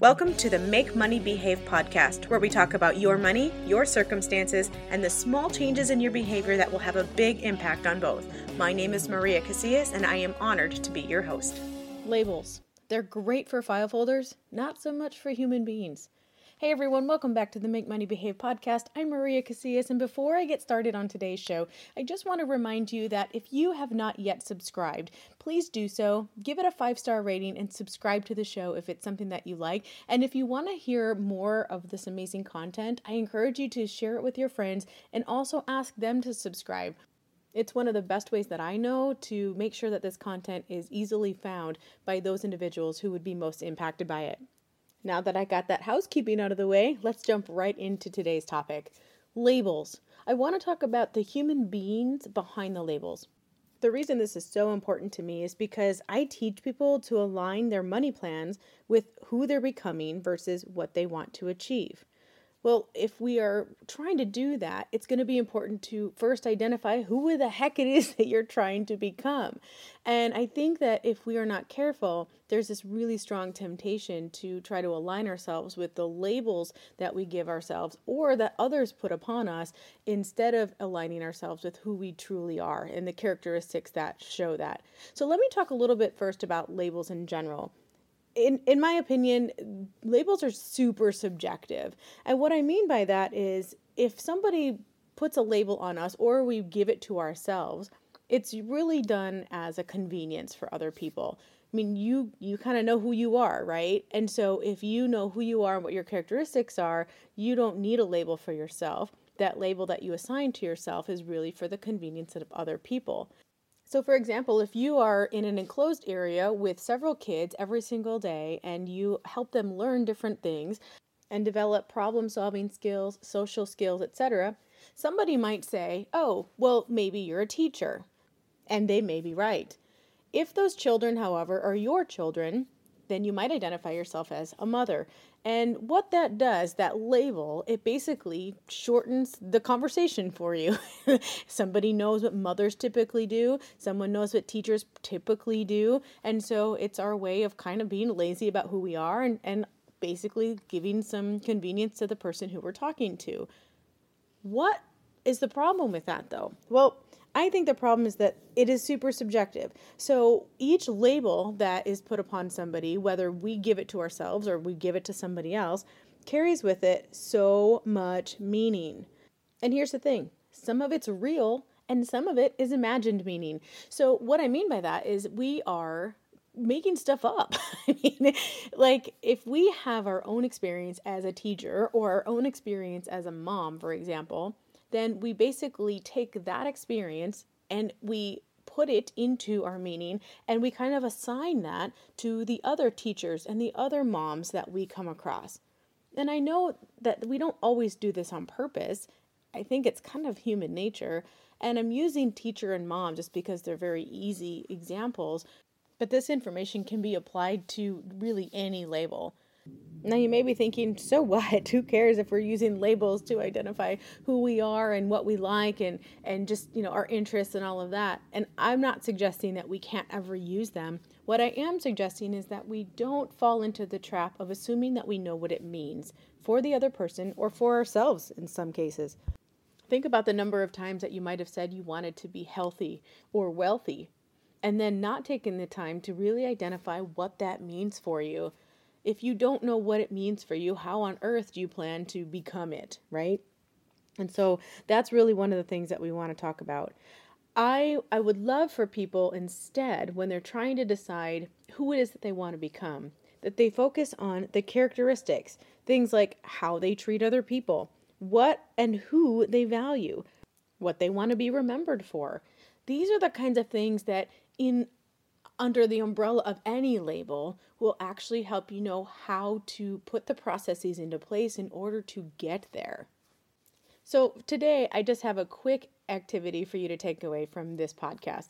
Welcome to the Make Money Behave podcast, where we talk about your money, your circumstances, and the small changes in your behavior that will have a big impact on both. My name is Maria Casillas, and I am honored to be your host. Labels. They're great for file folders, not so much for human beings. Hey everyone, welcome back to the Make Money Behave podcast. I'm Maria Casillas, and before I get started on today's show, I just want to remind you that if you have not yet subscribed, please do so. Give it a five star rating and subscribe to the show if it's something that you like. And if you want to hear more of this amazing content, I encourage you to share it with your friends and also ask them to subscribe. It's one of the best ways that I know to make sure that this content is easily found by those individuals who would be most impacted by it. Now that I got that housekeeping out of the way, let's jump right into today's topic labels. I want to talk about the human beings behind the labels. The reason this is so important to me is because I teach people to align their money plans with who they're becoming versus what they want to achieve. Well, if we are trying to do that, it's going to be important to first identify who the heck it is that you're trying to become. And I think that if we are not careful, there's this really strong temptation to try to align ourselves with the labels that we give ourselves or that others put upon us instead of aligning ourselves with who we truly are and the characteristics that show that. So, let me talk a little bit first about labels in general in in my opinion, labels are super subjective. And what I mean by that is if somebody puts a label on us or we give it to ourselves, it's really done as a convenience for other people. I mean, you you kind of know who you are, right? And so if you know who you are and what your characteristics are, you don't need a label for yourself. That label that you assign to yourself is really for the convenience of other people. So, for example, if you are in an enclosed area with several kids every single day and you help them learn different things and develop problem solving skills, social skills, etc., somebody might say, Oh, well, maybe you're a teacher. And they may be right. If those children, however, are your children, then you might identify yourself as a mother. And what that does, that label, it basically shortens the conversation for you. Somebody knows what mothers typically do, someone knows what teachers typically do. And so it's our way of kind of being lazy about who we are and, and basically giving some convenience to the person who we're talking to. What is the problem with that though? Well, I think the problem is that it is super subjective. So each label that is put upon somebody, whether we give it to ourselves or we give it to somebody else, carries with it so much meaning. And here's the thing some of it's real and some of it is imagined meaning. So, what I mean by that is we are making stuff up. I mean, like if we have our own experience as a teacher or our own experience as a mom, for example, then we basically take that experience and we put it into our meaning and we kind of assign that to the other teachers and the other moms that we come across. And I know that we don't always do this on purpose. I think it's kind of human nature. And I'm using teacher and mom just because they're very easy examples. But this information can be applied to really any label. Now you may be thinking, so what? Who cares if we're using labels to identify who we are and what we like and and just, you know, our interests and all of that. And I'm not suggesting that we can't ever use them. What I am suggesting is that we don't fall into the trap of assuming that we know what it means for the other person or for ourselves in some cases. Think about the number of times that you might have said you wanted to be healthy or wealthy and then not taking the time to really identify what that means for you if you don't know what it means for you, how on earth do you plan to become it, right? And so that's really one of the things that we want to talk about. I I would love for people instead when they're trying to decide who it is that they want to become, that they focus on the characteristics, things like how they treat other people, what and who they value, what they want to be remembered for. These are the kinds of things that in under the umbrella of any label will actually help you know how to put the processes into place in order to get there. So, today I just have a quick activity for you to take away from this podcast.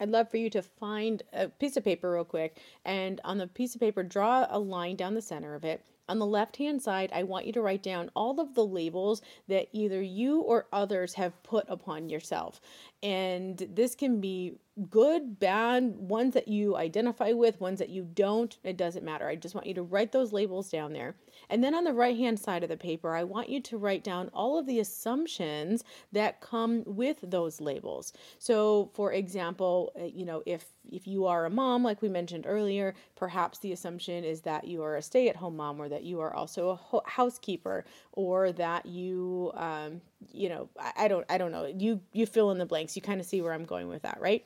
I'd love for you to find a piece of paper real quick and on the piece of paper draw a line down the center of it On the left hand side, I want you to write down all of the labels that either you or others have put upon yourself. And this can be good, bad, ones that you identify with, ones that you don't. It doesn't matter. I just want you to write those labels down there. And then on the right hand side of the paper, I want you to write down all of the assumptions that come with those labels. So, for example, uh, you know, if if you are a mom, like we mentioned earlier, perhaps the assumption is that you are a stay at home mom or that you are also a ho- housekeeper or that you, um, you know, I, I don't, I don't know. You, you fill in the blanks. You kind of see where I'm going with that, right?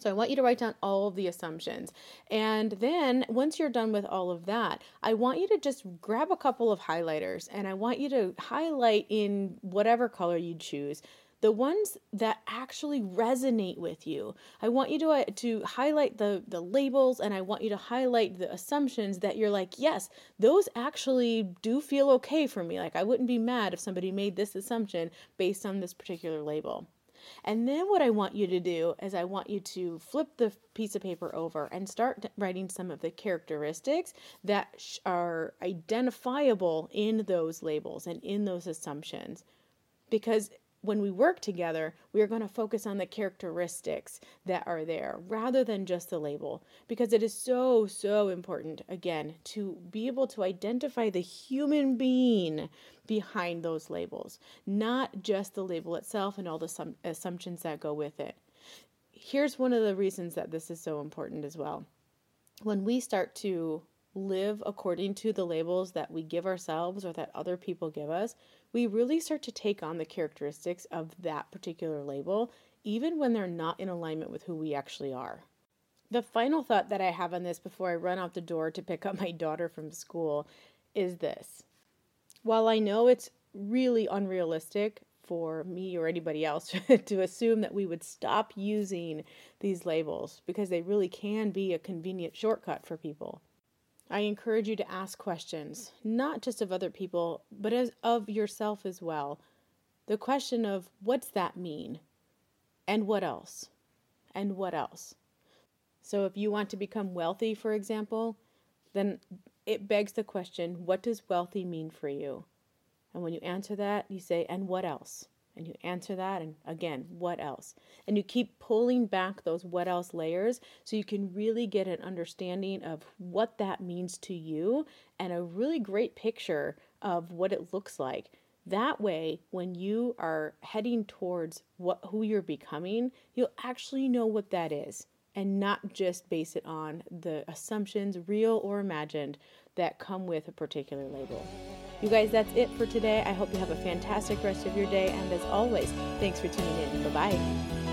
So I want you to write down all of the assumptions. And then once you're done with all of that, I want you to just grab a couple of highlighters and I want you to highlight in whatever color you choose the ones that actually resonate with you. I want you to uh, to highlight the the labels and I want you to highlight the assumptions that you're like, yes, those actually do feel okay for me. Like I wouldn't be mad if somebody made this assumption based on this particular label. And then what I want you to do is I want you to flip the piece of paper over and start writing some of the characteristics that are identifiable in those labels and in those assumptions. Because when we work together, we are going to focus on the characteristics that are there rather than just the label because it is so, so important, again, to be able to identify the human being behind those labels, not just the label itself and all the assumptions that go with it. Here's one of the reasons that this is so important as well. When we start to live according to the labels that we give ourselves or that other people give us, we really start to take on the characteristics of that particular label, even when they're not in alignment with who we actually are. The final thought that I have on this before I run out the door to pick up my daughter from school is this. While I know it's really unrealistic for me or anybody else to assume that we would stop using these labels because they really can be a convenient shortcut for people. I encourage you to ask questions, not just of other people, but as of yourself as well. The question of what's that mean? And what else? And what else? So if you want to become wealthy, for example, then it begs the question, what does wealthy mean for you? And when you answer that, you say, and what else? And you answer that and again what else? And you keep pulling back those what else layers so you can really get an understanding of what that means to you and a really great picture of what it looks like. That way when you are heading towards what who you're becoming you'll actually know what that is and not just base it on the assumptions real or imagined that come with a particular label you guys, that's it for today. I hope you have a fantastic rest of your day. And as always, thanks for tuning in. Bye bye.